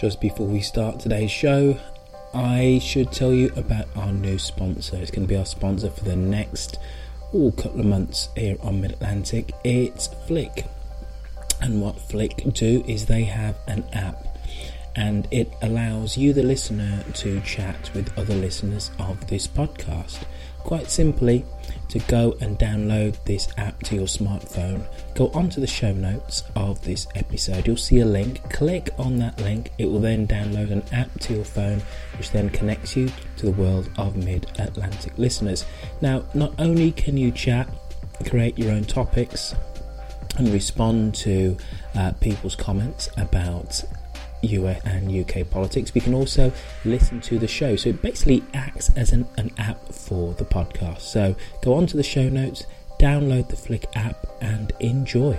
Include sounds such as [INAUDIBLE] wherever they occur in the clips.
Just before we start today's show, I should tell you about our new sponsor. It's going to be our sponsor for the next all couple of months here on Mid Atlantic. It's Flick. And what Flick do is they have an app and it allows you, the listener, to chat with other listeners of this podcast. Quite simply, to go and download this app to your smartphone, go onto the show notes of this episode. You'll see a link. Click on that link. It will then download an app to your phone, which then connects you to the world of mid Atlantic listeners. Now, not only can you chat, create your own topics, and respond to uh, people's comments about US and UK politics. We can also listen to the show. So it basically acts as an, an app for the podcast. So go on to the show notes, download the Flick app, and enjoy.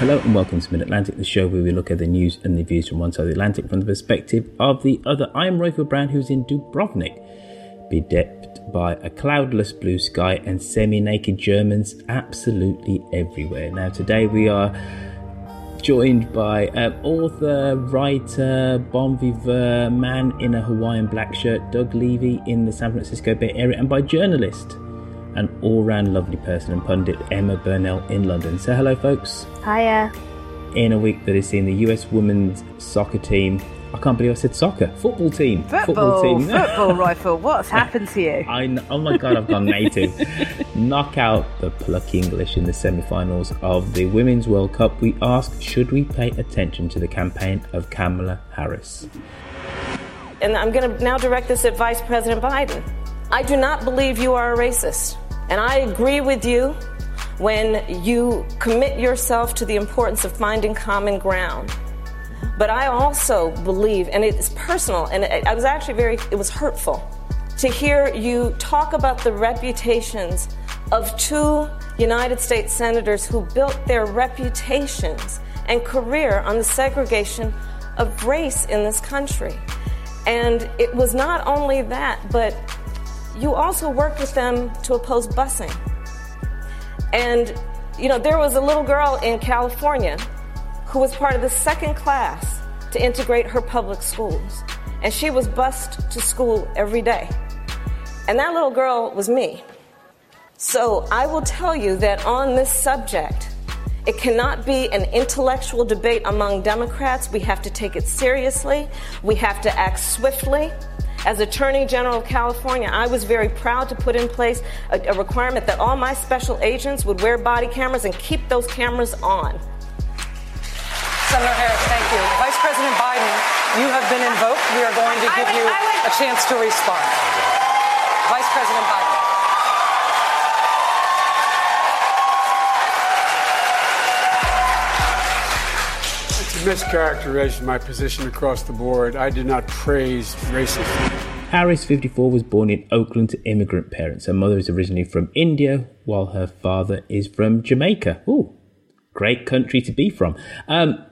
Hello and welcome to Mid Atlantic, the show where we look at the news and the views from one side of the Atlantic from the perspective of the other. I am Roifield Brown, who's in Dubrovnik, bedecked by a cloudless blue sky and semi naked Germans absolutely everywhere. Now, today we are joined by um, author, writer, bon vivant, man in a Hawaiian black shirt, Doug Levy in the San Francisco Bay Area, and by journalist and all round lovely person and pundit Emma Burnell in London. So, hello, folks. Hiya. In a week that has seen the US women's soccer team, I can't believe I said soccer, football team. Football, team. [LAUGHS] football, rifle. What's [LAUGHS] happened to you? I oh my god, I've gone native. [LAUGHS] Knock out the plucky English in the semi-finals of the Women's World Cup. We ask, should we pay attention to the campaign of Kamala Harris? And I'm going to now direct this at Vice President Biden. I do not believe you are a racist. And I agree with you when you commit yourself to the importance of finding common ground. But I also believe, and it's personal, and I was actually very, it was hurtful to hear you talk about the reputations of two United States senators who built their reputations and career on the segregation of race in this country. And it was not only that, but you also worked with them to oppose busing. And, you know, there was a little girl in California who was part of the second class to integrate her public schools. And she was bused to school every day. And that little girl was me. So I will tell you that on this subject, it cannot be an intellectual debate among Democrats. We have to take it seriously. We have to act swiftly. As Attorney General of California, I was very proud to put in place a, a requirement that all my special agents would wear body cameras and keep those cameras on. Senator Harris, thank you. Vice President Biden, you have been invoked. We are going to give you a chance to respond. Vice President Biden. Mischaracterized my position across the board. I did not praise racism. Harris, 54, was born in Oakland to immigrant parents. Her mother is originally from India, while her father is from Jamaica. Ooh, great country to be from. Um,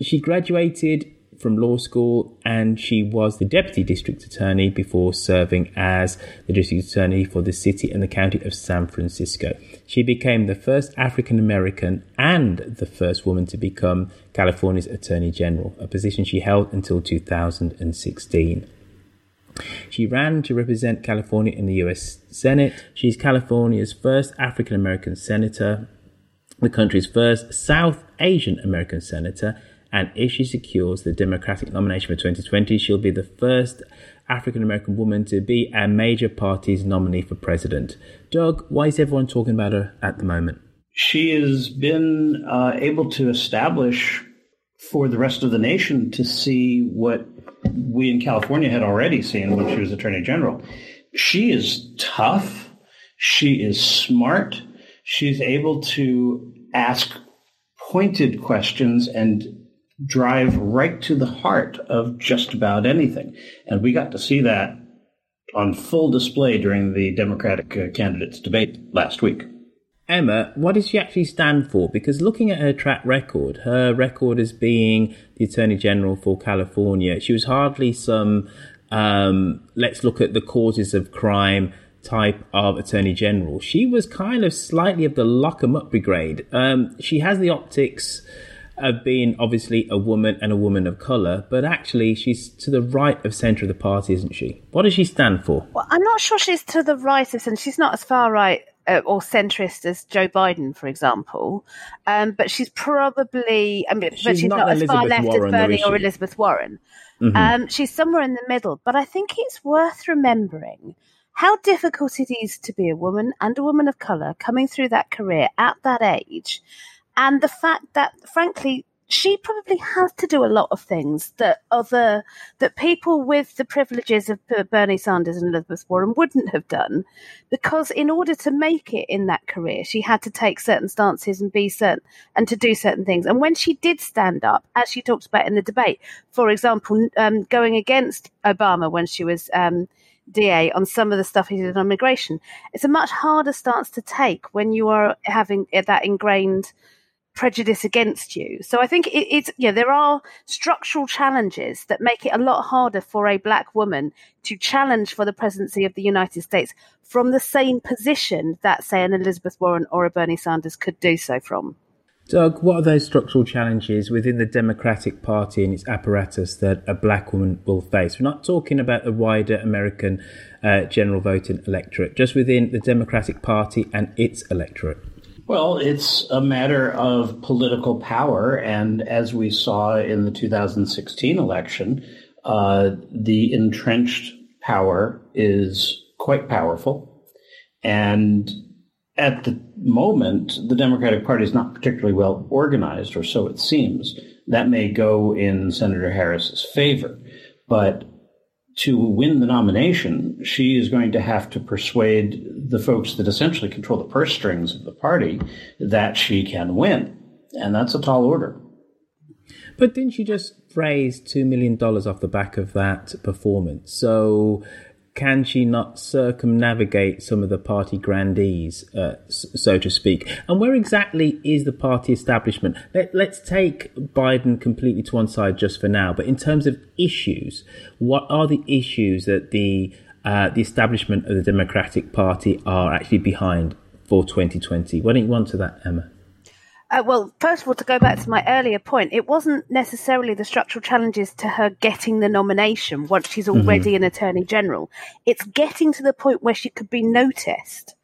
she graduated from law school and she was the deputy district attorney before serving as the district attorney for the city and the county of San Francisco. She became the first African American and the first woman to become California's attorney general, a position she held until 2016. She ran to represent California in the US Senate. She's California's first African American senator, the country's first South Asian American senator, and if she secures the Democratic nomination for 2020, she'll be the first African American woman to be a major party's nominee for president. Doug, why is everyone talking about her at the moment? She has been uh, able to establish for the rest of the nation to see what we in California had already seen when she was Attorney General. She is tough. She is smart. She's able to ask pointed questions and drive right to the heart of just about anything. And we got to see that on full display during the Democratic uh, candidates debate last week. Emma, what does she actually stand for? Because looking at her track record, her record as being the Attorney General for California, she was hardly some um, let's look at the causes of crime type of Attorney General. She was kind of slightly of the lock 'em up brigade. Um, she has the optics of being obviously a woman and a woman of colour, but actually she's to the right of centre of the party, isn't she? What does she stand for? Well, I'm not sure she's to the right of centre. She's not as far right uh, or centrist as Joe Biden, for example, um, but she's probably, I mean, she's but she's not, not as far left Warren, as Bernie or Elizabeth Warren. Mm-hmm. Um, she's somewhere in the middle, but I think it's worth remembering how difficult it is to be a woman and a woman of colour coming through that career at that age and the fact that, frankly, she probably has to do a lot of things that other that people with the privileges of Bernie Sanders and Elizabeth Warren wouldn't have done, because in order to make it in that career, she had to take certain stances and be certain and to do certain things. And when she did stand up, as she talked about in the debate, for example, um, going against Obama when she was. Um, DA on some of the stuff he did on immigration. It's a much harder stance to take when you are having that ingrained prejudice against you. So I think it, it's yeah, there are structural challenges that make it a lot harder for a black woman to challenge for the presidency of the United States from the same position that say an Elizabeth Warren or a Bernie Sanders could do so from. Doug, what are those structural challenges within the Democratic Party and its apparatus that a black woman will face? We're not talking about the wider American uh, general voting electorate, just within the Democratic Party and its electorate. Well, it's a matter of political power. And as we saw in the 2016 election, uh, the entrenched power is quite powerful. And at the moment, the Democratic Party is not particularly well organized, or so it seems. That may go in Senator Harris's favor. But to win the nomination, she is going to have to persuade the folks that essentially control the purse strings of the party that she can win. And that's a tall order. But didn't she just raise $2 million off the back of that performance? So can she not circumnavigate some of the party grandees, uh, so to speak? And where exactly is the party establishment? Let, us take Biden completely to one side just for now. But in terms of issues, what are the issues that the uh, the establishment of the Democratic Party are actually behind for 2020? Why don't you answer that, Emma? Uh, well, first of all, to go back to my earlier point, it wasn't necessarily the structural challenges to her getting the nomination once she's mm-hmm. already mm-hmm. an attorney general. It's getting to the point where she could be noticed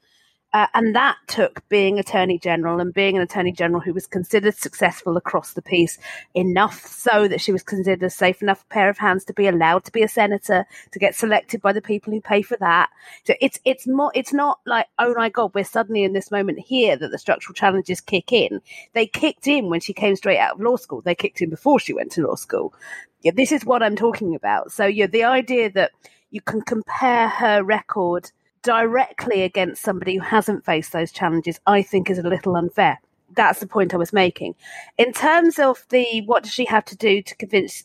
Uh, and that took being Attorney General and being an Attorney General who was considered successful across the piece enough so that she was considered a safe enough pair of hands to be allowed to be a senator, to get selected by the people who pay for that. So it's it's more it's not like, oh my God, we're suddenly in this moment here that the structural challenges kick in. They kicked in when she came straight out of law school. They kicked in before she went to law school. Yeah, this is what I'm talking about. So yeah, the idea that you can compare her record directly against somebody who hasn't faced those challenges, I think is a little unfair. That's the point I was making. In terms of the what does she have to do to convince,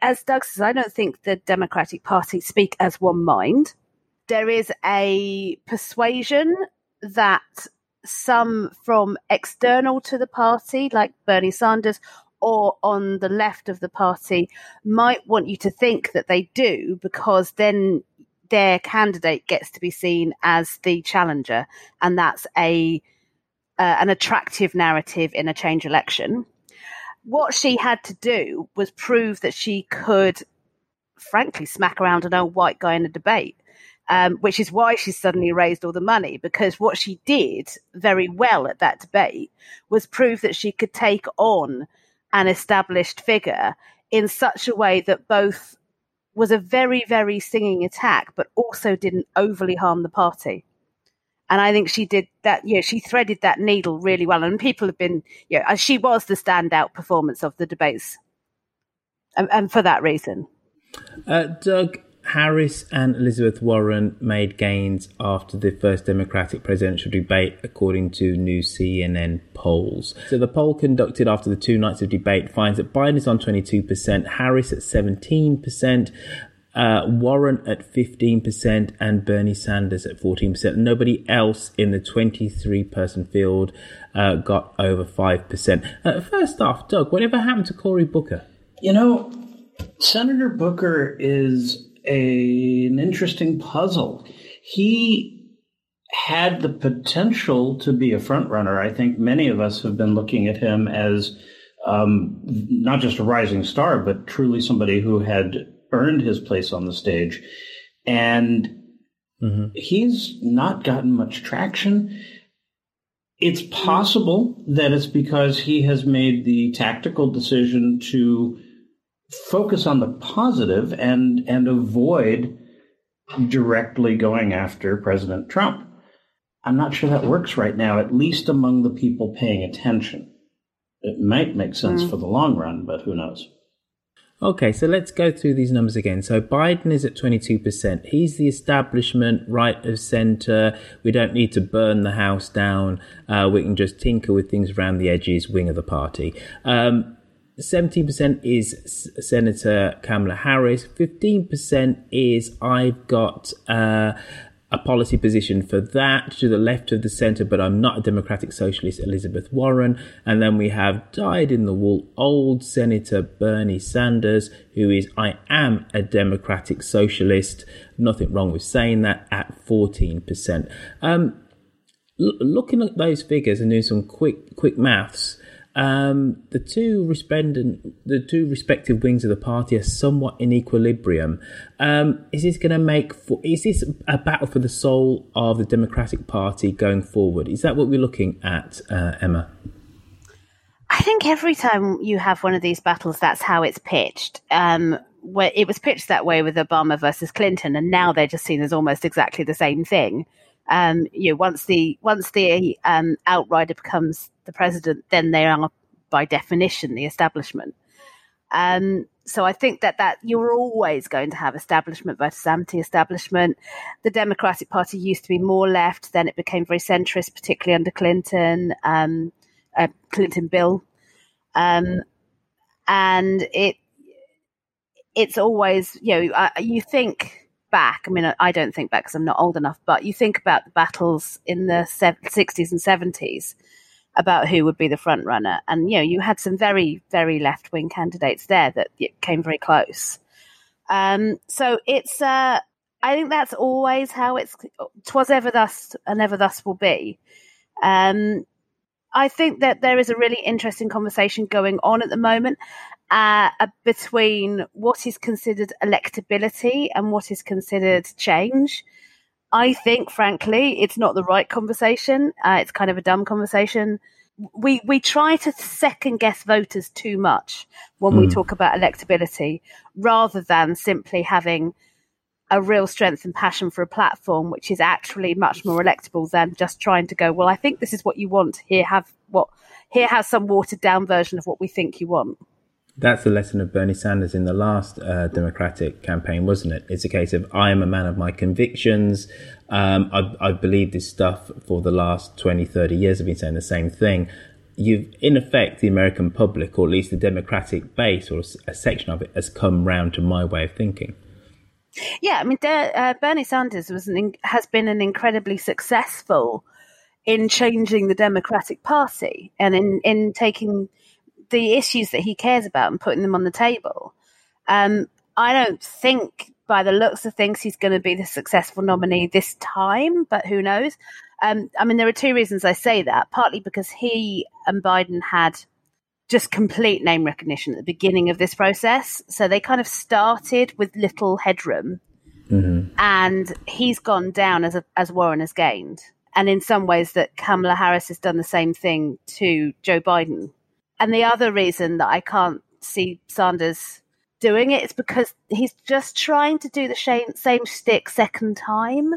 as Doug says, I don't think the Democratic Party speak as one mind. There is a persuasion that some from external to the party, like Bernie Sanders, or on the left of the party, might want you to think that they do because then their candidate gets to be seen as the challenger, and that's a uh, an attractive narrative in a change election. What she had to do was prove that she could, frankly, smack around an old white guy in a debate. Um, which is why she suddenly raised all the money because what she did very well at that debate was prove that she could take on an established figure in such a way that both was a very, very singing attack, but also didn't overly harm the party. And I think she did that, you know, she threaded that needle really well. And people have been, you know, she was the standout performance of the debates. And, and for that reason. Uh, Doug, Harris and Elizabeth Warren made gains after the first Democratic presidential debate, according to new CNN polls. So, the poll conducted after the two nights of debate finds that Biden is on 22%, Harris at 17%. Uh, Warren at 15% and Bernie Sanders at 14%. Nobody else in the 23 person field uh, got over 5%. Uh, first off, Doug, whatever happened to Cory Booker? You know, Senator Booker is a, an interesting puzzle. He had the potential to be a front runner. I think many of us have been looking at him as um, not just a rising star, but truly somebody who had earned his place on the stage. And mm-hmm. he's not gotten much traction. It's possible that it's because he has made the tactical decision to focus on the positive and and avoid directly going after President Trump. I'm not sure that works right now, at least among the people paying attention. It might make sense mm. for the long run, but who knows? Okay, so let's go through these numbers again. So Biden is at 22%. He's the establishment, right of center. We don't need to burn the house down. Uh, we can just tinker with things around the edges, wing of the party. Um, 17% is Senator Kamala Harris. 15% is I've got uh, a policy position for that to the left of the center, but I'm not a Democratic Socialist, Elizabeth Warren. And then we have dyed in the wool old Senator Bernie Sanders, who is I am a Democratic Socialist. Nothing wrong with saying that at 14%. Um, l- looking at those figures and doing some quick quick maths, um, the two respondent, the two respective wings of the party are somewhat in equilibrium. Um, is this going to make? For, is this a battle for the soul of the Democratic Party going forward? Is that what we're looking at, uh, Emma? I think every time you have one of these battles, that's how it's pitched. Um, where it was pitched that way with Obama versus Clinton, and now they're just seen as almost exactly the same thing. Um, you know, once the once the um, outrider becomes the president, then they are by definition the establishment. Um, so I think that that you're always going to have establishment versus anti-establishment. The Democratic Party used to be more left, then it became very centrist, particularly under Clinton, um, uh, Clinton Bill, um, and it it's always you know uh, you think back. I mean, I don't think back because I'm not old enough, but you think about the battles in the 60s and 70s about who would be the front runner. And, you know, you had some very, very left wing candidates there that came very close. Um, so it's, uh, I think that's always how it's, twas ever thus and ever thus will be. Um, I think that there is a really interesting conversation going on at the moment uh, between what is considered electability and what is considered change. I think, frankly, it's not the right conversation. Uh, it's kind of a dumb conversation. We we try to second guess voters too much when mm. we hmm. talk about electability, rather than simply having a real strength and passion for a platform, which is actually much more electable than just trying to go. Well, I think this is what you want. Here, have what here has some watered down version of what we think you want. That's the lesson of Bernie Sanders in the last uh, Democratic campaign, wasn't it? It's a case of I am a man of my convictions. Um, I've, I've believed this stuff for the last 20, 30 years. I've been saying the same thing. You've, in effect, the American public, or at least the Democratic base, or a section of it, has come round to my way of thinking. Yeah, I mean, uh, Bernie Sanders was an, has been an incredibly successful in changing the Democratic Party and in in taking the issues that he cares about and putting them on the table. Um, I don't think, by the looks of things, he's going to be the successful nominee this time, but who knows? Um, I mean, there are two reasons I say that. Partly because he and Biden had just complete name recognition at the beginning of this process. So they kind of started with little headroom. Mm-hmm. And he's gone down as, a, as Warren has gained. And in some ways, that Kamala Harris has done the same thing to Joe Biden and the other reason that I can't see Sanders doing it is because he's just trying to do the same, same stick second time.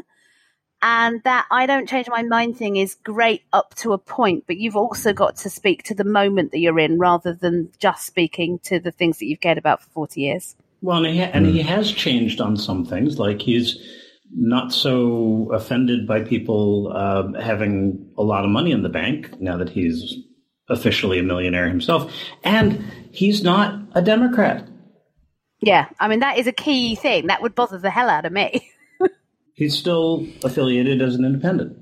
And that I don't change my mind thing is great up to a point, but you've also got to speak to the moment that you're in rather than just speaking to the things that you've cared about for 40 years. Well, and he, and he has changed on some things, like he's not so offended by people uh, having a lot of money in the bank now that he's officially a millionaire himself, and he's not a Democrat. Yeah, I mean that is a key thing that would bother the hell out of me. [LAUGHS] he's still affiliated as an independent,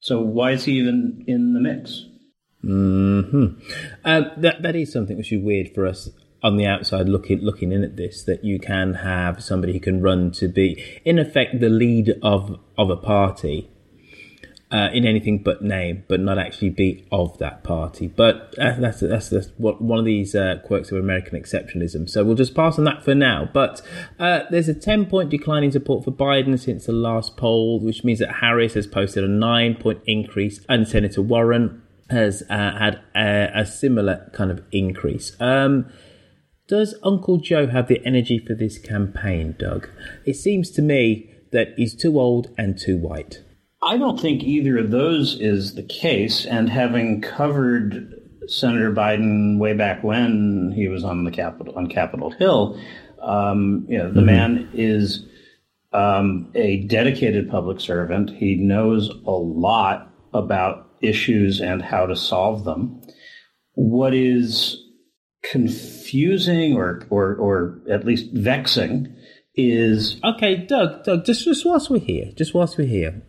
so why is he even in the mix? Hmm. Uh, that that is something which is weird for us on the outside looking looking in at this that you can have somebody who can run to be in effect the lead of of a party uh, in anything but name, but not actually be of that party. But uh, that's that's, that's what, one of these uh, quirks of American exceptionalism. So we'll just pass on that for now. But uh, there's a 10 point decline in support for Biden since the last poll, which means that Harris has posted a nine point increase, and Senator Warren has uh, had a, a, similar kind of increase. Um, does Uncle Joe have the energy for this campaign, Doug? It seems to me that he's too old and too white. I don't think either of those is the case. And having covered Senator Biden way back when he was on the Capitol on Capitol Hill, um, you know, the mm-hmm. man is um, a dedicated public servant. He knows a lot about issues and how to solve them. What is confusing or or, or at least vexing is okay, Doug. Doug, just just whilst we're here, just whilst we're here,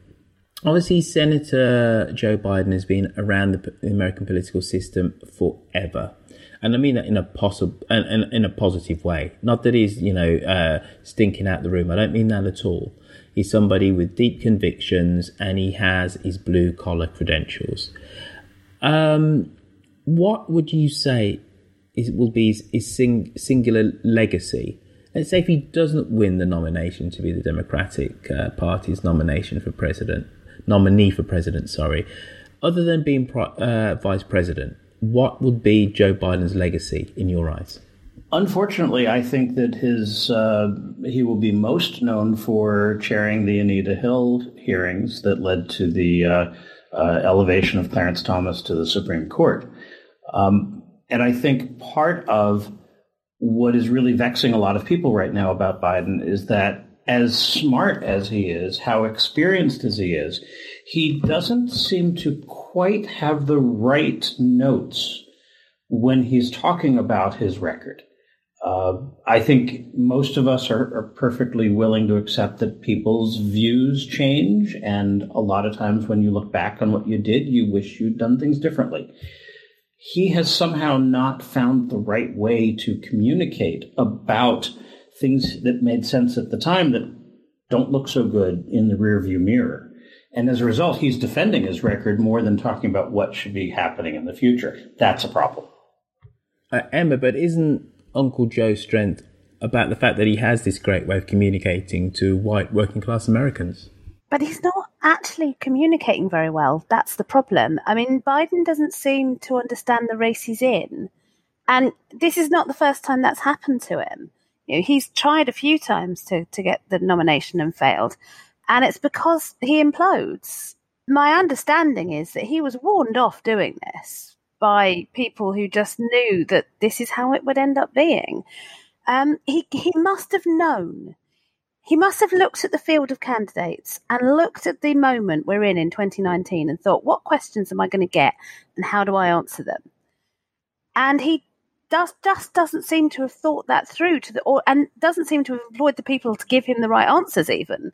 obviously Senator Joe Biden has been around the, American political system forever. And I mean that in a possible, in, in, a positive way. Not that he's, you know, uh, stinking out the room. I don't mean that at all. He's somebody with deep convictions and he has his blue collar credentials. Um, what would you say is, will be his, his sing, singular legacy? Let's say if he doesn't win the nomination to be the Democratic uh, Party's nomination for president, nominee for president, sorry, other than being uh, vice president, what would be Joe Biden's legacy in your eyes? Unfortunately, I think that his uh, he will be most known for chairing the Anita Hill hearings that led to the uh, uh, elevation of Clarence Thomas to the Supreme Court. Um, and I think part of what is really vexing a lot of people right now about Biden is that as smart as he is, how experienced as he is, he doesn't seem to quite have the right notes when he's talking about his record. Uh, I think most of us are, are, perfectly willing to accept that people's views change, and a lot of times when you look back on what you did, you wish you'd done things differently. He has somehow not found the right way to communicate about things that made sense at the time that don't look so good in the rearview mirror. And as a result, he's defending his record more than talking about what should be happening in the future. That's a problem. Uh, Emma, but isn't Uncle Joe's strength about the fact that he has this great way of communicating to white working class Americans? but he's not actually communicating very well. That's the problem. I mean, Biden doesn't seem to understand the race he's in. And this is not the first time that's happened to him. You know, he's tried a few times to, to get the nomination and failed. And it's because he implodes. My understanding is that he was warned off doing this by people who just knew that this is how it would end up being. Um, he, he must have known he must have looked at the field of candidates and looked at the moment we're in in 2019 and thought, what questions am I going to get and how do I answer them? And he does, just doesn't seem to have thought that through to the, or, and doesn't seem to have employed the people to give him the right answers even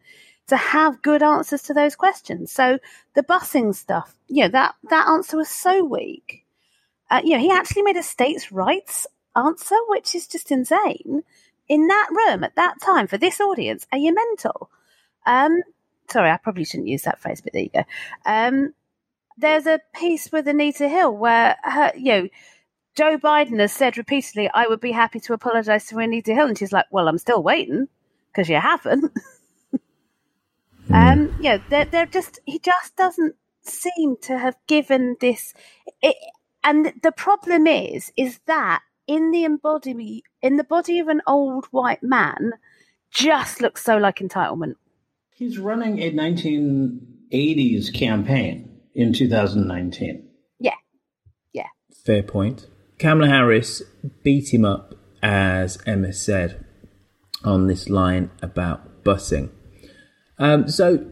to have good answers to those questions. So the busing stuff, you know, that, that answer was so weak. Uh, you know, he actually made a states' rights answer, which is just insane in that room at that time for this audience, are you mental? Um, sorry, I probably shouldn't use that phrase, but there you go. Um, there's a piece with Anita Hill where her, you know, Joe Biden has said repeatedly, I would be happy to apologize to Anita Hill. And she's like, well, I'm still waiting because you haven't. mm. Um, yeah, they're, they're just, he just doesn't seem to have given this. It, and the problem is, is that in the embodiment in the body of an old white man just looks so like entitlement. He's running a 1980s campaign in 2019. Yeah. Yeah. Fair point. Kamala Harris beat him up, as Emma said, on this line about busing. Um, so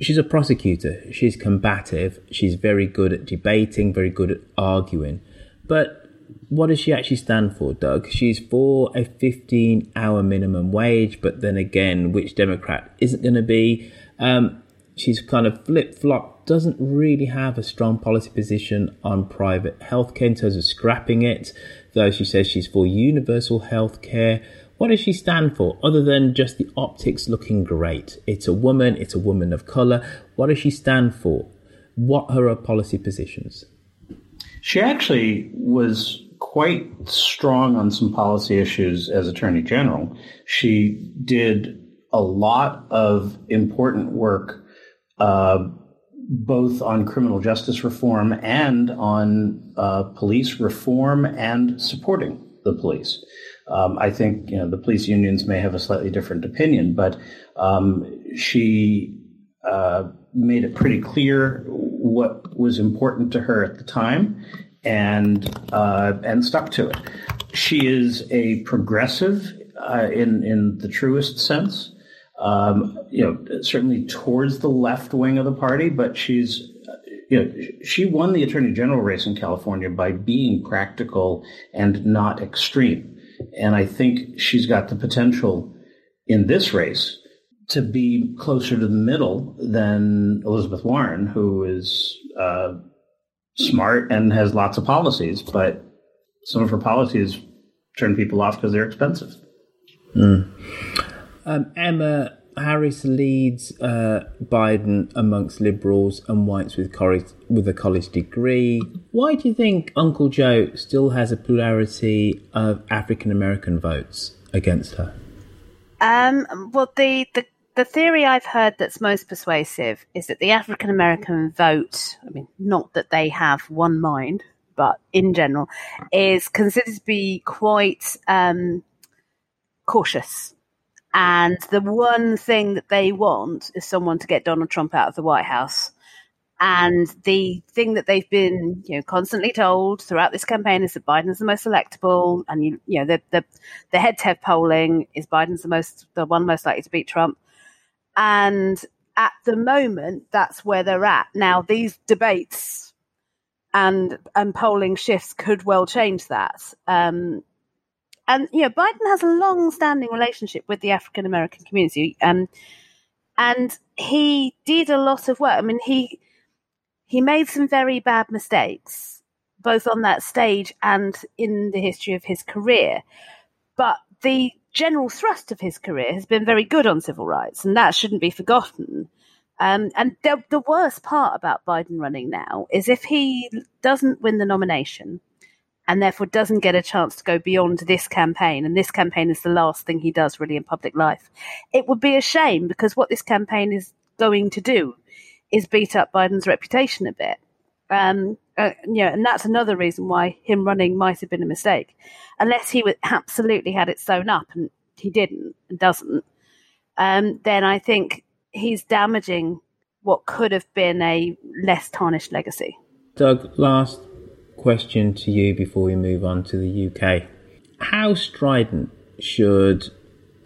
she's a prosecutor. She's combative. She's very good at debating, very good at arguing. But what does she actually stand for, Doug? She's for a 15 hour minimum wage, but then again, which Democrat isn't going to be? Um, she's kind of flip flop, doesn't really have a strong policy position on private healthcare in terms of scrapping it, though she says she's for universal healthcare. What does she stand for other than just the optics looking great? It's a woman, it's a woman of color. What does she stand for? What are her policy positions? She actually was quite strong on some policy issues as Attorney General. She did a lot of important work, uh, both on criminal justice reform and on uh, police reform and supporting the police. Um, I think you know the police unions may have a slightly different opinion, but um, she uh, made it pretty clear what was important to her at the time, and uh, and stuck to it. She is a progressive uh, in in the truest sense. Um, you know, certainly towards the left wing of the party, but she's you know, she won the attorney general race in California by being practical and not extreme. And I think she's got the potential in this race to be closer to the middle than Elizabeth Warren, who is uh, smart and has lots of policies, but some of her policies turn people off because they're expensive. Mm. Um, Emma Harris leads uh, Biden amongst liberals and whites with college, with a college degree. Why do you think Uncle Joe still has a plurality of African American votes against her? Um, well, the, the the theory I've heard that's most persuasive is that the African American vote, I mean, not that they have one mind, but in general, is considered to be quite um, cautious. And the one thing that they want is someone to get Donald Trump out of the White House. And the thing that they've been, you know, constantly told throughout this campaign is that Biden's the most electable, and you, you know, the the the head-to-head polling is Biden's the most, the one most likely to beat Trump. And at the moment, that's where they're at. Now, these debates and and polling shifts could well change that. Um, and you know, Biden has a long-standing relationship with the African American community, um, and he did a lot of work. I mean, he he made some very bad mistakes, both on that stage and in the history of his career. But the general thrust of his career has been very good on civil rights, and that shouldn't be forgotten. Um, and the, the worst part about Biden running now is if he doesn't win the nomination and therefore doesn't get a chance to go beyond this campaign, and this campaign is the last thing he does really in public life, it would be a shame because what this campaign is going to do is beat up Biden's reputation a bit. Um, uh, you know, and that's another reason why him running might have been a mistake, unless he absolutely had it sewn up, and he didn't and doesn't. Um, then I think he's damaging what could have been a less tarnished legacy. Doug, last question to you before we move on to the UK. How strident should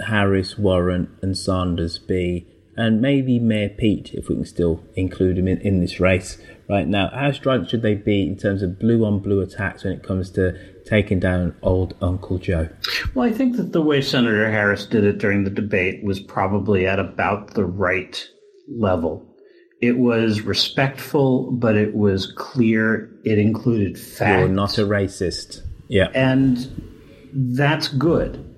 Harris, Warren, and Sanders be and maybe Mayor Pete, if we can still include him in, in this race right now. How strident should they be in terms of blue on blue attacks when it comes to taking down old Uncle Joe? Well, I think that the way Senator Harris did it during the debate was probably at about the right level. It was respectful, but it was clear. It included facts. You're not a racist. Yeah. And that's good.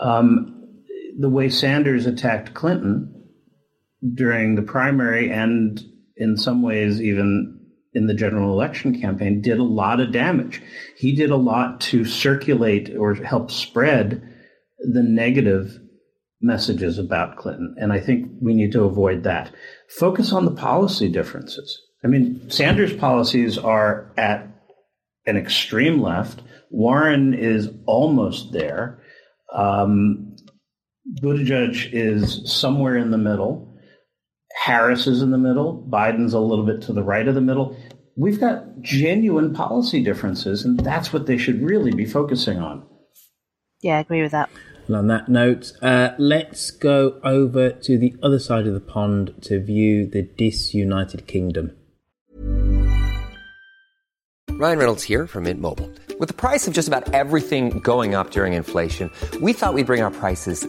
Um, the way Sanders attacked Clinton during the primary and in some ways even in the general election campaign did a lot of damage. He did a lot to circulate or help spread the negative messages about Clinton. And I think we need to avoid that. Focus on the policy differences. I mean, Sanders' policies are at an extreme left. Warren is almost there. Um, Buttigieg is somewhere in the middle. Harris is in the middle. Biden's a little bit to the right of the middle. We've got genuine policy differences, and that's what they should really be focusing on. Yeah, I agree with that. And on that note, uh, let's go over to the other side of the pond to view the disunited kingdom. Ryan Reynolds here from Mint Mobile. With the price of just about everything going up during inflation, we thought we'd bring our prices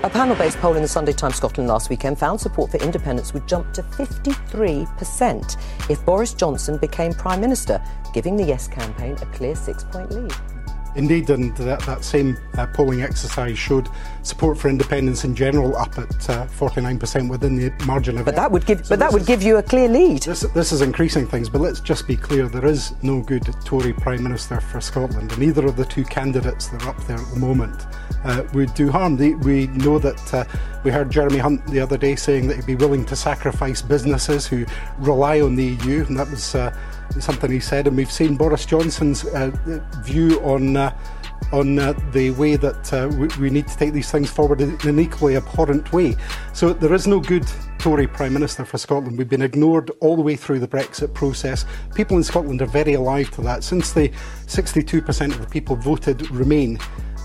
A panel-based poll in the Sunday Times Scotland last weekend found support for independence would jump to 53% if Boris Johnson became Prime Minister, giving the Yes campaign a clear six-point lead. Indeed, and that, that same uh, polling exercise showed support for independence in general up at uh, 49% within the margin of. But that would give, so but that would is, give you a clear lead. This, this is increasing things, but let's just be clear: there is no good Tory Prime Minister for Scotland, and neither of the two candidates that are up there at the moment uh, would do harm. we know that uh, we heard Jeremy Hunt the other day saying that he'd be willing to sacrifice businesses who rely on the EU, and that was uh, something he said, and we've seen Boris Johnson's uh, view on uh, on uh, the way that we, we, need to take these things forward in an equally abhorrent way. So there is no good Tory Prime Minister for Scotland. We've been ignored all the way through the Brexit process. People in Scotland are very alive to that. Since the 62% of the people voted Remain,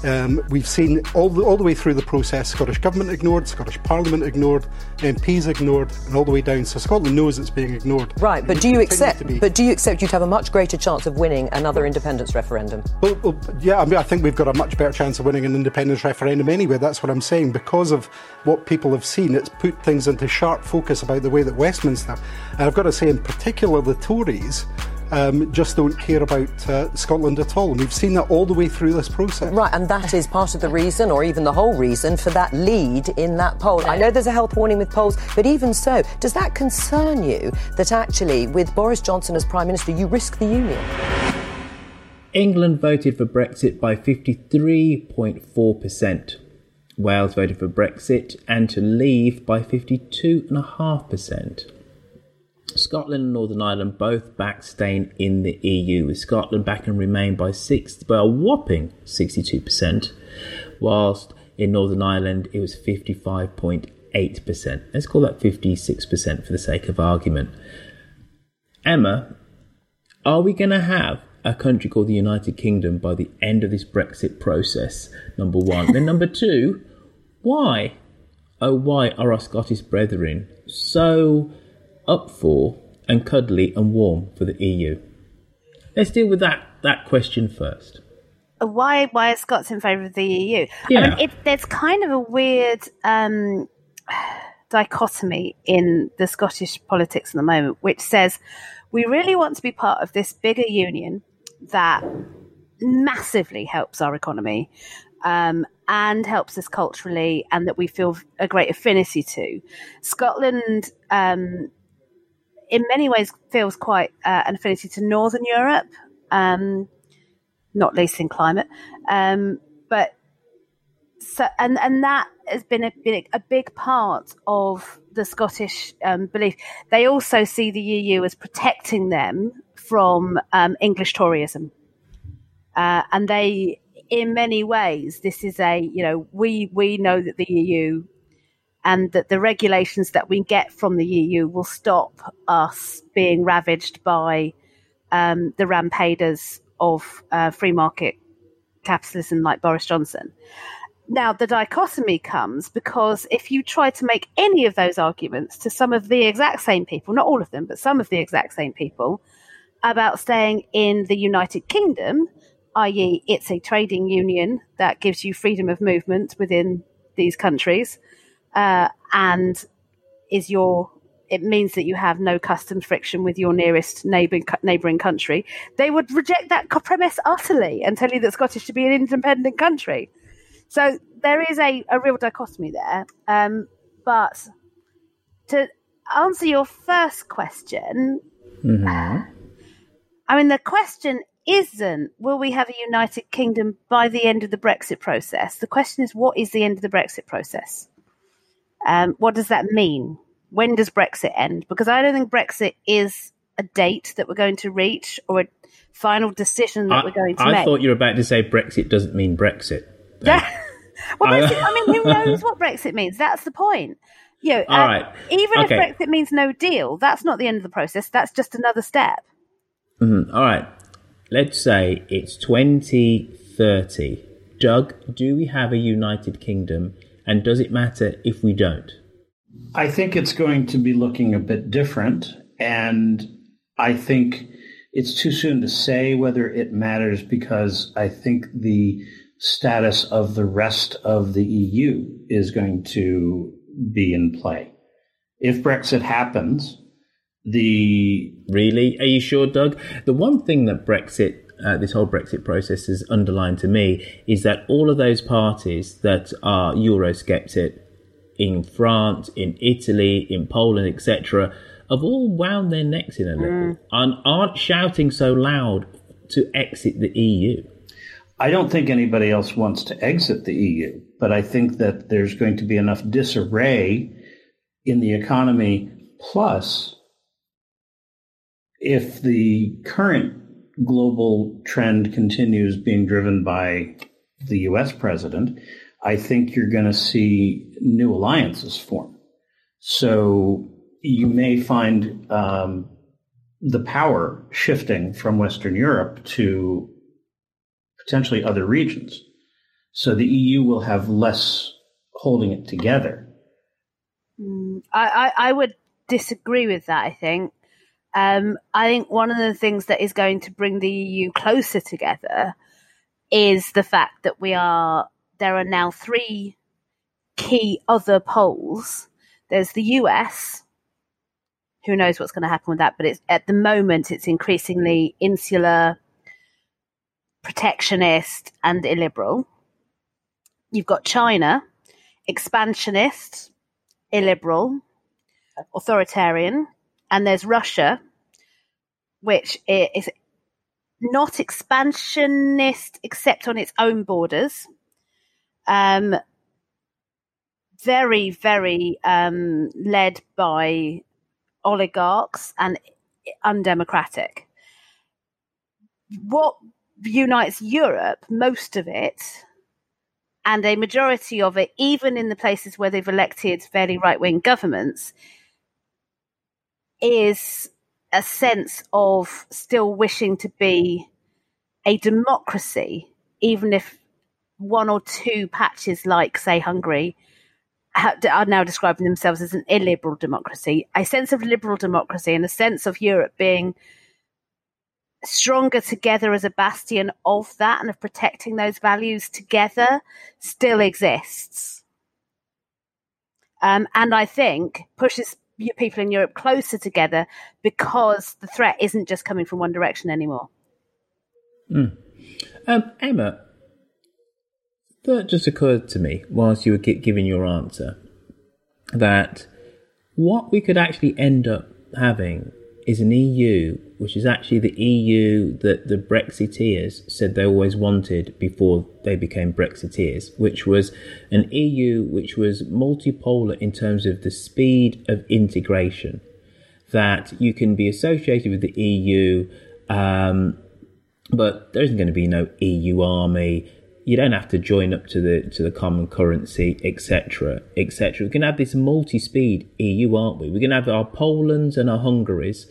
um, we've seen all the, all the way through the process Scottish Government ignored, Scottish Parliament ignored, MPs ignored, and all the way down. So Scotland knows it's being ignored. Right, but do you accept? But do you accept you'd have a much greater chance of winning another independence referendum? Well, well, yeah, I mean, I think we've got a much better chance of winning an independence referendum anyway. That's what I'm saying because of what people have seen. It's put things into sharp focus about the way that Westminster, and I've got to say, in particular, the Tories um, just don't care about uh, Scotland at all. And we've seen that all the way through this process. Right, and that is part of the reason, or even the whole reason, for that lead in that poll. I know there's a health warning with polls, but even so, does that concern you that actually, with Boris Johnson as Prime Minister, you risk the Union? England voted for Brexit by 53.4%. Wales voted for Brexit and to leave by 52.5%. Scotland and Northern Ireland both backed staying in the EU, with Scotland back and Remain by, six, by a whopping 62%, whilst in Northern Ireland it was 55.8%. Let's call that 56% for the sake of argument. Emma, are we going to have a country called the United Kingdom by the end of this Brexit process? Number one. then, number two, why, oh, why are our Scottish brethren so up for and cuddly and warm for the EU? Let's deal with that, that question first. Why why are Scots in favour of the EU? Yeah. I mean, it, there's kind of a weird um, dichotomy in the Scottish politics at the moment, which says we really want to be part of this bigger union that massively helps our economy um, and helps us culturally, and that we feel a great affinity to. Scotland, um, in many ways, feels quite uh, an affinity to Northern Europe, um, not least in climate. Um, but so, and and that has been a, been a big part of the Scottish um, belief. They also see the EU as protecting them from um, English Toryism, uh, and they in many ways, this is a you know we we know that the EU and that the regulations that we get from the EU will stop us being ravaged by um, the rampaders of uh, free market capitalism like Boris Johnson. Now, the dichotomy comes because if you try to make any of those arguments to some of the exact same people, not all of them, but some of the exact same people, about staying in the United Kingdom, i.e., it's a trading union that gives you freedom of movement within these countries, uh, and is your it means that you have no customs friction with your nearest neighbouring neighbouring country. They would reject that premise utterly and tell you that Scottish should be an independent country. So there is a, a real dichotomy there. Um, but to answer your first question, Mm-hmm. I mean, the question isn't will we have a United Kingdom by the end of the Brexit process? The question is what is the end of the Brexit process? Um, what does that mean? When does Brexit end? Because I don't think Brexit is a date that we're going to reach or a final decision that I, we're going to I make. I thought you were about to say Brexit doesn't mean Brexit. Yeah. [LAUGHS] well, I- Brexit, I mean, who [LAUGHS] knows what Brexit means? That's the point. You know, All uh, right. Even Okay. if Brexit means no deal, that's not the end of the process. That's just another step. Mhm. All right. Let's say it's 2030. Doug, do we have a United Kingdom? And does it matter if we don't? I think it's going to be looking a bit different. And I think it's too soon to say whether it matters because I think the status of the rest of the EU is going to be in play. If Brexit happens, the Really? Are you sure, Doug? The one thing that Brexit, uh, this whole Brexit process has underlined to me is that all of those parties that are Eurosceptic in France, in Italy, in Poland, etc., have all wound their necks in a little and aren't shouting so loud to exit the EU. I don't think anybody else wants to exit the EU, but I think that there's going to be enough disarray in the economy. Plus, if the current global trend continues being driven by the US president, I think you're going to see new alliances form. So you may find um, the power shifting from Western Europe to potentially other regions. So the EU will have less holding it together. Mm, I, I, I would disagree with that. I think. Um, I think one of the things that is going to bring the EU closer together is the fact that we are there are now three key other poles. There's the US, who knows what's going to happen with that? But it's at the moment it's increasingly insular, protectionist, and illiberal. You've got China, expansionist, illiberal, authoritarian, and there's Russia, which is not expansionist except on its own borders. Um, very, very um, led by oligarchs and undemocratic. What unites Europe, most of it, and a majority of it, even in the places where they've elected fairly right wing governments, is a sense of still wishing to be a democracy, even if one or two patches, like, say, Hungary, are now describing themselves as an illiberal democracy, a sense of liberal democracy and a sense of Europe being stronger together as a bastion of that and of protecting those values together still exists. Um, and I think pushes people in Europe closer together because the threat isn't just coming from one direction anymore. Mm. Um, Emma, that just occurred to me whilst you were giving your answer that what we could actually end up having is an EU, which is actually the EU that the Brexiteers said they always wanted before they became Brexiteers, which was an EU which was multipolar in terms of the speed of integration. That you can be associated with the EU, um, but there isn't going to be no EU army you don't have to join up to the to the common currency, etc., etc. We're going to have this multi-speed EU, aren't we? We're going to have our Polands and our Hungaries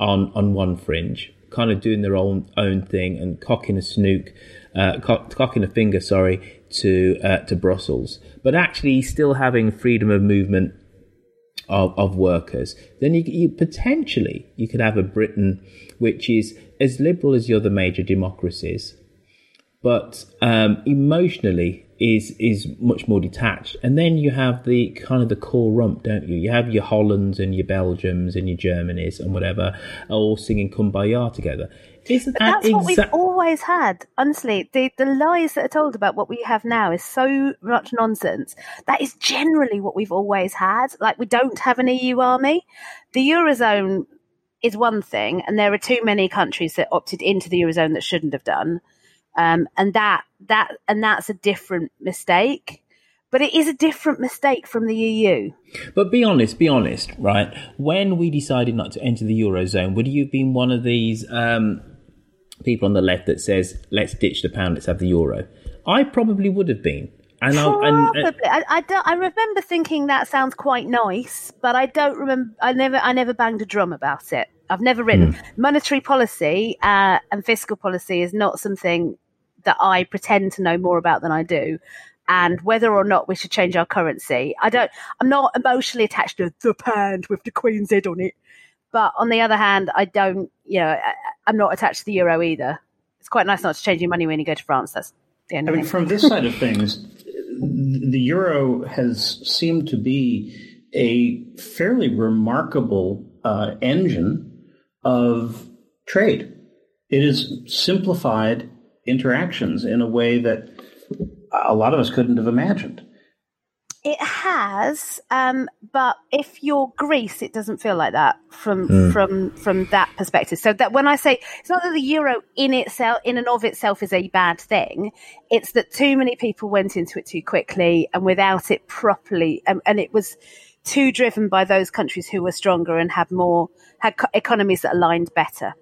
on on one fringe, kind of doing their own own thing and cocking a snook, uh, cocking a finger, sorry, to uh, to Brussels, but actually still having freedom of movement of, of workers. Then you, you potentially you could have a Britain which is as liberal as the other major democracies but um, emotionally is is much more detached. And then you have the kind of the core rump, don't you? You have your Hollands and your Belgiums and your Germanys and whatever all singing "Kumbaya" together. Isn't but that's exa- what we've always had. Honestly, the the lies that are told about what we have now is so much nonsense. That is generally what we've always had. Like we don't have an EU army. The eurozone is one thing, and there are too many countries that opted into the eurozone that shouldn't have done um, and that that and that's a different mistake. But it is a different mistake from the EU. But be honest, be honest, right? When we decided not to enter the eurozone, would you have been one of these um, people on the left that says, "Let's ditch the pound, let's have the euro"? I probably would have been. And Probably. I, and, I, I, don't, I remember thinking that sounds quite nice, but I don't remember. I never, I never banged a drum about it. I've never written mm. monetary policy uh, and fiscal policy is not something that I pretend to know more about than I do. And whether or not we should change our currency, I don't. I'm not emotionally attached to the pound with the Queen's head on it. But on the other hand, I don't. You know, I, I'm not attached to the euro either. It's quite nice not to change your money when you go to France. That's the end. I mean, from this side of things, the euro has seemed to be a fairly remarkable uh, engine of trade. It is simplified interactions in a way that a lot of us couldn't have imagined. It has, um, but if you're Greece, it doesn't feel like that from mm. from from that perspective. So that when I say it's not that the euro in itself, in and of itself, is a bad thing. It's that too many people went into it too quickly and without it properly, um, and it was too driven by those countries who were stronger and had more had co- economies that aligned better.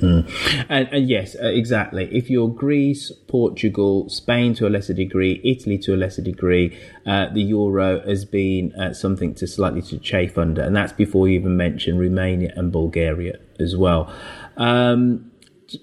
Mm. And, and, yes, uh, exactly. If you're Greece, Portugal, Spain to a lesser degree, Italy to a lesser degree, uh, the euro has been uh, something to slightly to chafe under, and that's before you even mention Romania and Bulgaria as well. Um,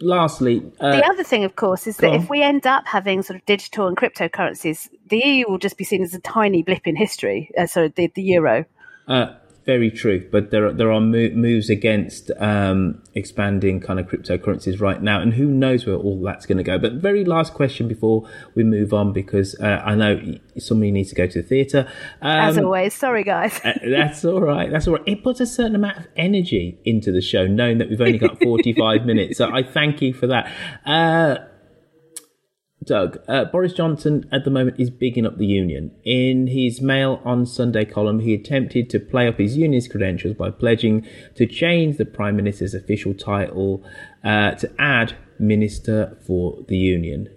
lastly, uh, the other thing, of course, is that on. if we end up having sort of digital and cryptocurrencies, the EU will just be seen as a tiny blip in history. Uh, sorry, the, the euro. Uh, very true, but there are, there are moves against um, expanding kind of cryptocurrencies right now, and who knows where all that's going to go. But very last question before we move on, because uh, I know somebody needs to go to the theatre. Um, As always, sorry guys. uh, that's all right. That's all right. It puts a certain amount of energy into the show, knowing that we've only got [LAUGHS] forty five minutes. So I thank you for that. Uh, Doug, uh, Boris Johnson at the moment is bigging up the union. In his Mail on Sunday column, he attempted to play up his union's credentials by pledging to change the Prime Minister's official title uh, to add Minister for the Union.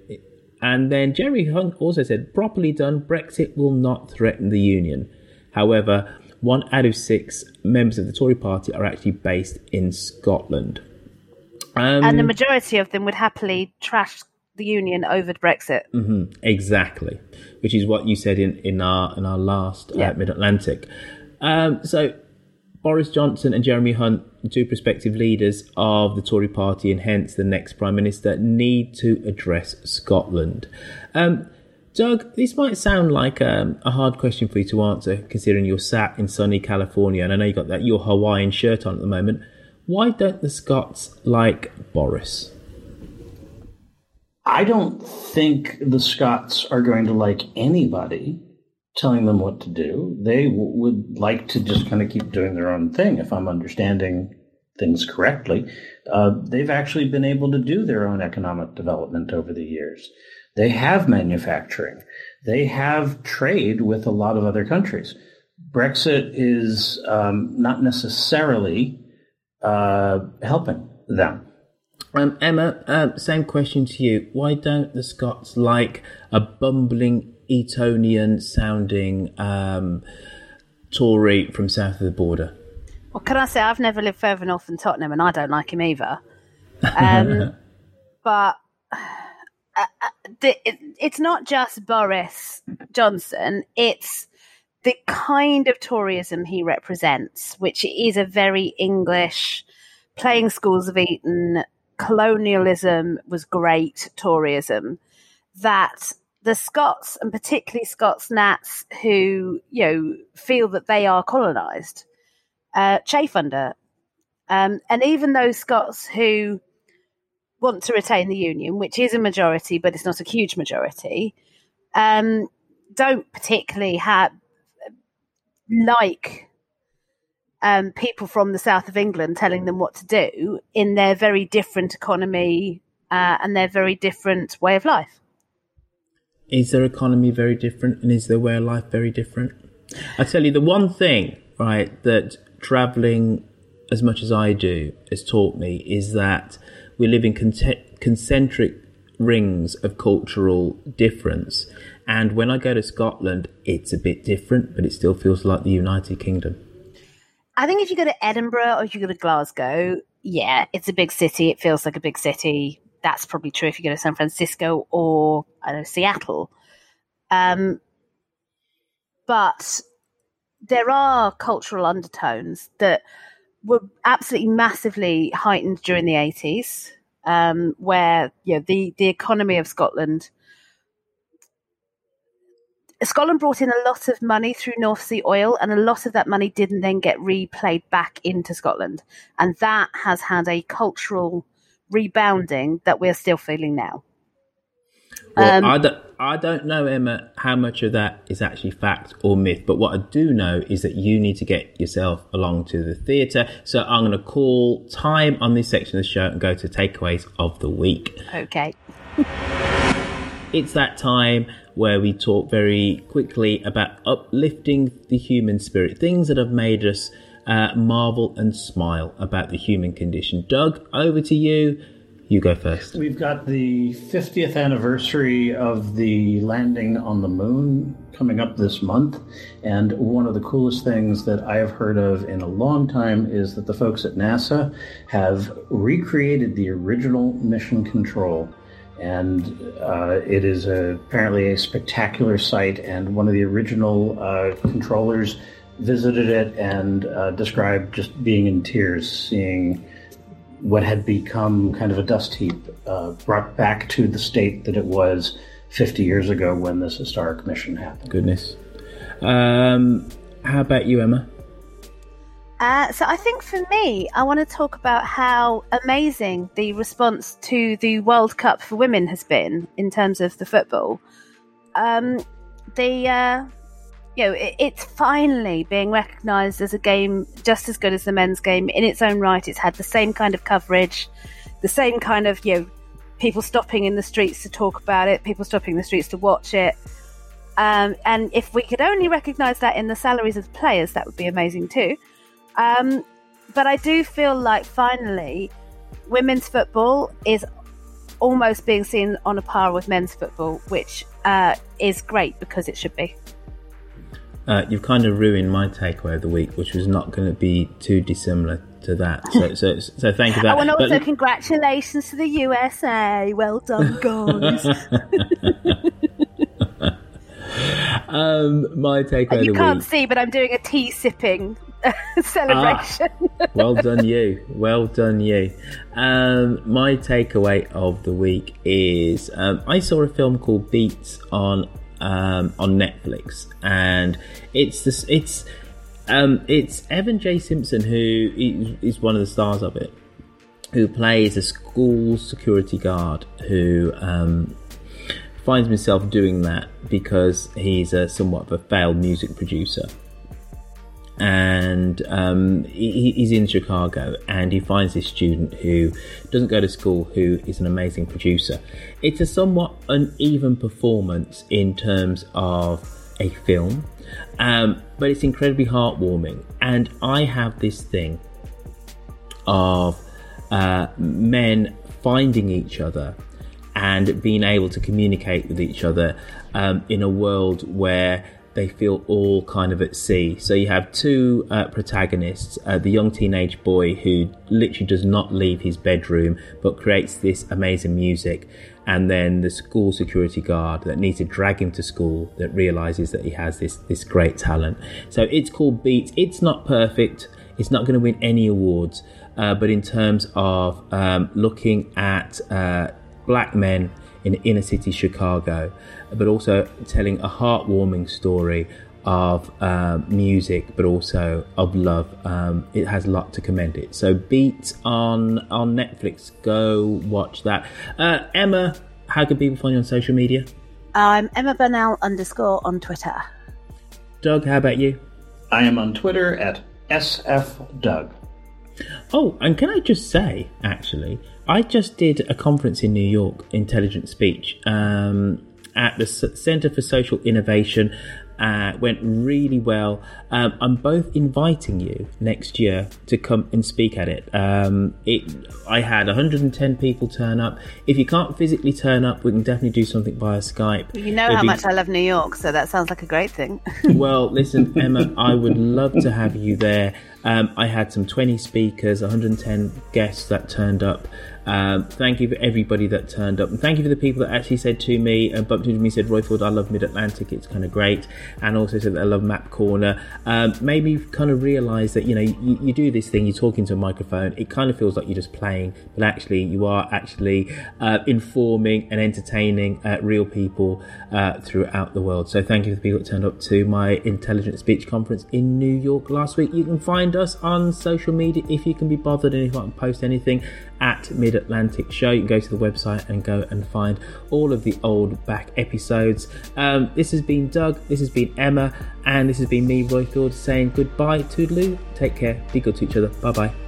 And then Jeremy Hunt also said, properly done, Brexit will not threaten the union. However, one out of six members of the Tory party are actually based in Scotland. Um, and the majority of them would happily trash the union over Brexit. Mm-hmm, exactly, which is what you said in, in our in our last uh, yeah. uh, Mid Atlantic. Um, so Boris Johnson and Jeremy Hunt, the two prospective leaders of the Tory party and hence the next Prime Minister, need to address Scotland. Um, Doug, this might sound like um, a hard question for you to answer, considering you're sat in sunny California, and I know you got that your Hawaiian shirt on at the moment. Why don't the Scots like Boris? I don't think the Scots are going to like anybody telling them what to do. They w- would like to just kind of keep doing their own thing, if I'm understanding things correctly. Uh, they've actually been able to do their own economic development over the years. They have manufacturing. They have trade with a lot of other countries. Brexit is um, not necessarily uh, helping them. Um, Emma, uh, same question to you. Why don't the Scots like a bumbling Etonian sounding um, Tory from south of the border? Well, can I say I've never lived further north than Tottenham, and I don't like him either. [LAUGHS] Um, but uh, uh, it's not just Boris Johnson; it's the kind of Toryism he represents, which is a very English playing schools of Eton colonialism was great Toryism, that the Scots, and particularly Scots Nats, who you know feel that they are colonised, uh, chafe under, um, and even those Scots who want to retain the union, which is a majority, but it's not a huge majority, um, don't particularly have like um, people from the south of England telling them what to do in their very different economy uh, and their very different way of life. Is their economy very different and is their way of life very different? I tell you, the one thing, right, that traveling as much as I do has taught me is that we live in con- concentric rings of cultural difference. And when I go to Scotland, it's a bit different, but it still feels like the United Kingdom. I think if you go to Edinburgh or if you go to Glasgow, yeah, it's a big city. It feels like a big city. That's probably true if you go to San Francisco or I don't know Seattle. Um, but there are cultural undertones that were absolutely massively heightened during the eighties, um, where you know, the the economy of Scotland Scotland brought in a lot of money through North Sea oil, and a lot of that money didn't then get replayed back into Scotland. And that has had a cultural rebounding that we're still feeling now. Well, um, I, don't, I don't know, Emma, how much of that is actually fact or myth, but what I do know is that you need to get yourself along to the theatre. So I'm going to call time on this section of the show and go to takeaways of the week. Okay. it's that time where we talk very quickly about uplifting the human spirit, things that have made us uh, marvel and smile about the human condition. Doug, over to you. You go first. We've got the 50th anniversary of the landing on the moon coming up this month. And one of the coolest things that I have heard of in a long time is that the folks at NASA have recreated the original mission control and uh, it is a, apparently a spectacular site. And one of the original uh, controllers visited it and uh, described just being in tears, seeing what had become kind of a dust heap uh, brought back to the state that it was 50 years ago when this historic mission happened. Goodness. Um, how about you, Emma? Uh, so I think for me, I want to talk about how amazing the response to the World Cup for women has been in terms of the football. Um, the uh, you know it, it's finally being recognised as a game just as good as the men's game in its own right. It's had the same kind of coverage, the same kind of you know people stopping in the streets to talk about it, people stopping in the streets to watch it. Um, and if we could only recognise that in the salaries of the players, that would be amazing too. Um, but I do feel like finally women's football is almost being seen on a par with men's football, which uh, is great because it should be. Uh, you've kind of ruined my takeaway of the week, which was not going to be too dissimilar to that. So, so, so thank you for [LAUGHS] that. Oh, and also but, congratulations to the USA. Well done, [LAUGHS] guys. [LAUGHS] um, my takeaway. You can't week. see, but I'm doing a tea sipping [LAUGHS] celebration. Ah, well done, you. Well done, you. Um, my takeaway of the week is um, I saw a film called Beats on um, on Netflix, and it's this. It's um, it's Evan J. Simpson who is one of the stars of it, who plays a school security guard who um, finds himself doing that because he's a somewhat of a failed music producer and um, he, he's in Chicago and he finds this student who doesn't go to school who is an amazing producer. It's a somewhat uneven performance in terms of a film, um, but it's incredibly heartwarming. And I have this thing of uh, men finding each other and being able to communicate with each other um, in a world where they feel all kind of at sea. So you have two uh, protagonists uh, the young teenage boy who literally does not leave his bedroom but creates this amazing music, and then the school security guard that needs to drag him to school that realizes that he has this, this great talent. So it's called Beats. It's not perfect, it's not going to win any awards, uh, but in terms of um, looking at uh, black men in inner city Chicago, but also telling a heartwarming story of uh, music, but also of love. Um, it has a lot to commend it. So, Beat on on Netflix. Go watch that. Uh, Emma, how can people find you on social media? I'm Emma Burnell underscore on Twitter. Doug, how about you? I am on Twitter at sfdoug. Oh, and can I just say, actually, I just did a conference in New York, Intelligent Speech, um, at the Center for Social Innovation. Uh, went really well. Um, I'm both inviting you next year to come and speak at it. Um, it. I had 110 people turn up. If you can't physically turn up, we can definitely do something via Skype. You know how be... much I love New York, so that sounds like a great thing. [LAUGHS] well, listen, Emma, I would love to have you there. Um, I had some 20 speakers, 110 guests that turned up. Um, thank you for everybody that turned up, and thank you for the people that actually said to me and bumped into me, said Roifield, I love Mid Atlantic, it's kind of great, and also said that I love Map Corner. Um, made me kind of realise that you know you, you, do this thing, you're talking to a microphone, it kind of feels like you're just playing, but actually you are actually uh, informing and entertaining uh, real people uh, throughout the world. So thank you for the people that turned up to my Intelligent Speech conference in New York last week. You can find us on social media if you can be bothered and if I can post anything at Mid Atlantic Show. You can go to the website and go and find all of the old back episodes. Um, this has been Doug, this has been Emma, and this has been me, Roifield, saying goodbye. Toodaloo. Take care. Be good to each other. Bye bye.